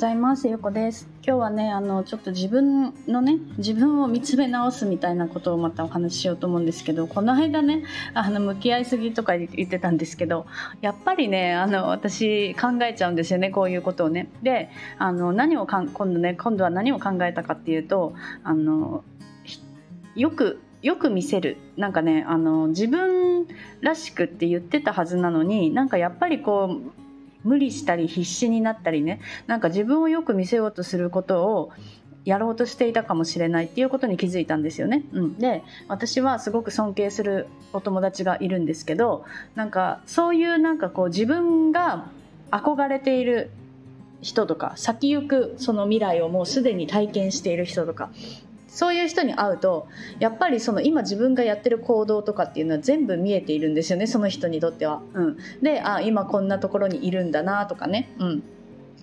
ざいます。ゆうこです。今日はね、あの、ちょっと自分のね、自分を見つめ直すみたいなことをまたお話ししようと思うんですけど、この間ね、あの、向き合いすぎとか言ってたんですけど、やっぱりね、あの、私考えちゃうんですよね、こういうことをね。で、あの、何をかん、今度ね、今度は何を考えたかっていうと、あの、よく、よく見せるなんかねあの自分らしくって言ってたはずなのになんかやっぱりこう無理したり必死になったりねなんか自分をよく見せようとすることをやろうとしていたかもしれないっていうことに気づいたんですよね。うん、で私はすごく尊敬するお友達がいるんですけどなんかそういうなんかこう自分が憧れている人とか先行くその未来をもうすでに体験している人とかそういう人に会うとやっぱりその今自分がやってる行動とかっていうのは全部見えているんですよねその人にとっては。うん、であ今こんなところにいるんだなとかね。うん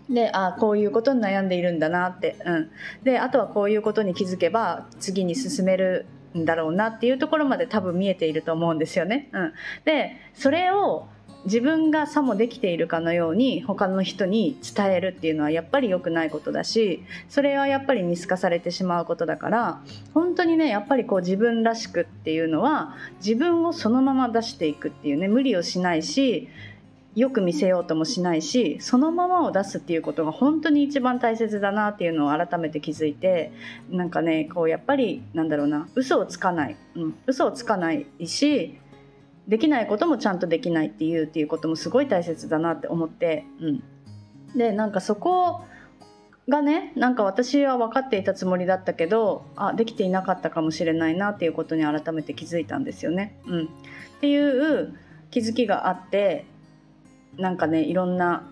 であこういうことに悩んでいるんだなって、うん、であとはこういうことに気づけば次に進めるんだろうなっていうところまで多分見えていると思うんですよね。うん、でそれを自分がさもできているかのように他の人に伝えるっていうのはやっぱり良くないことだしそれはやっぱり見透かされてしまうことだから本当にねやっぱりこう自分らしくっていうのは自分をそのまま出していくっていうね無理をしないしよく見せようともしないしそのままを出すっていうことが本当に一番大切だなっていうのを改めて気づいてなんかねこうやっぱりなんだろうな嘘をつかない、うん、嘘をつかないしできないこともちゃんとできないっていうっていうこともすごい大切だなって思って、うん、でなんかそこがねなんか私は分かっていたつもりだったけどあできていなかったかもしれないなっていうことに改めて気づいたんですよね。うん、っていう気づきがあってなんかねいろんな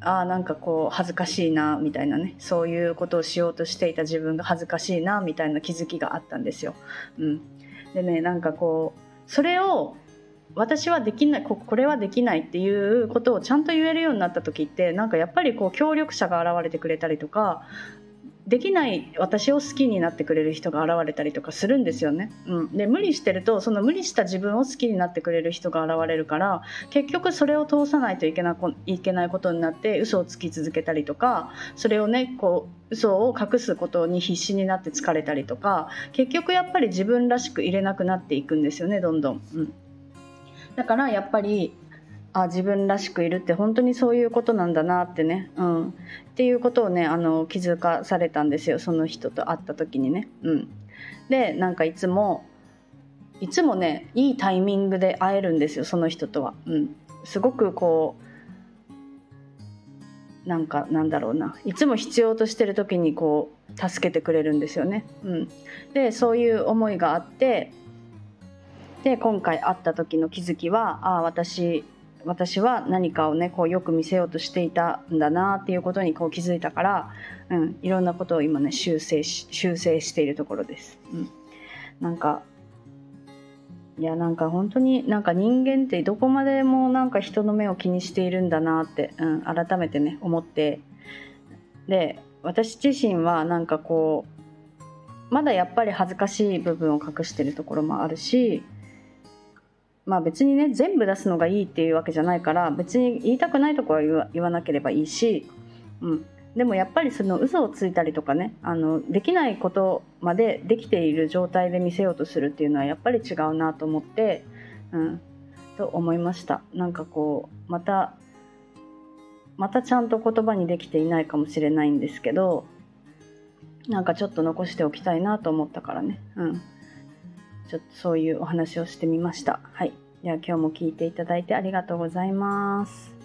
あなんかこう恥ずかしいなみたいなねそういうことをしようとしていた自分が恥ずかしいなみたいな気づきがあったんですよ。うん、でねなんかこうそれを私はできないこれはできないっていうことをちゃんと言えるようになった時ってなんかやっぱりこう協力者が現れてくれたりとかできない私を好きになってくれる人が現れたりとかするんですよね。うん、で無理してるとその無理した自分を好きになってくれる人が現れるから結局それを通さないといけないけないことになって嘘をつき続けたりとかそれをねこう嘘を隠すことに必死になって疲れたりとか結局やっぱり自分らしく入れなくなっていくんですよねどんどん。うん、だからやっぱりあ自分らしくいるって本当にそういうことなんだなってね、うん、っていうことをねあの気づかされたんですよその人と会った時にね。うん、でなんかいつもいつもねいいタイミングで会えるんですよその人とは。うん、すごくこうなんかなんだろうないつも必要としてる時にこう助けてくれるんですよね。うん、でそういう思いがあってで今回会った時の気づきはああ私私は何かをねこうよく見せようとしていたんだなっていうことにこう気づいたから、うん、いろんなことを今ね修正し修正しているところです。うん、なんかいやなんか本当になんか人間ってどこまでもなんか人の目を気にしているんだなって、うん、改めてね思ってで私自身はなんかこうまだやっぱり恥ずかしい部分を隠してるところもあるしまあ別にね全部出すのがいいっていうわけじゃないから別に言いたくないとこは言わなければいいし、うん、でもやっぱりその嘘をついたりとかねあのできないことまでできている状態で見せようとするっていうのはやっぱり違うなと思って、うん、と思いました。なんかこうまたまたちゃんと言葉にできていないかもしれないんですけどなんかちょっと残しておきたいなと思ったからね。うん。ちょっとそういうお話をしてみました。はい。では今日も聞いていただいてありがとうございます。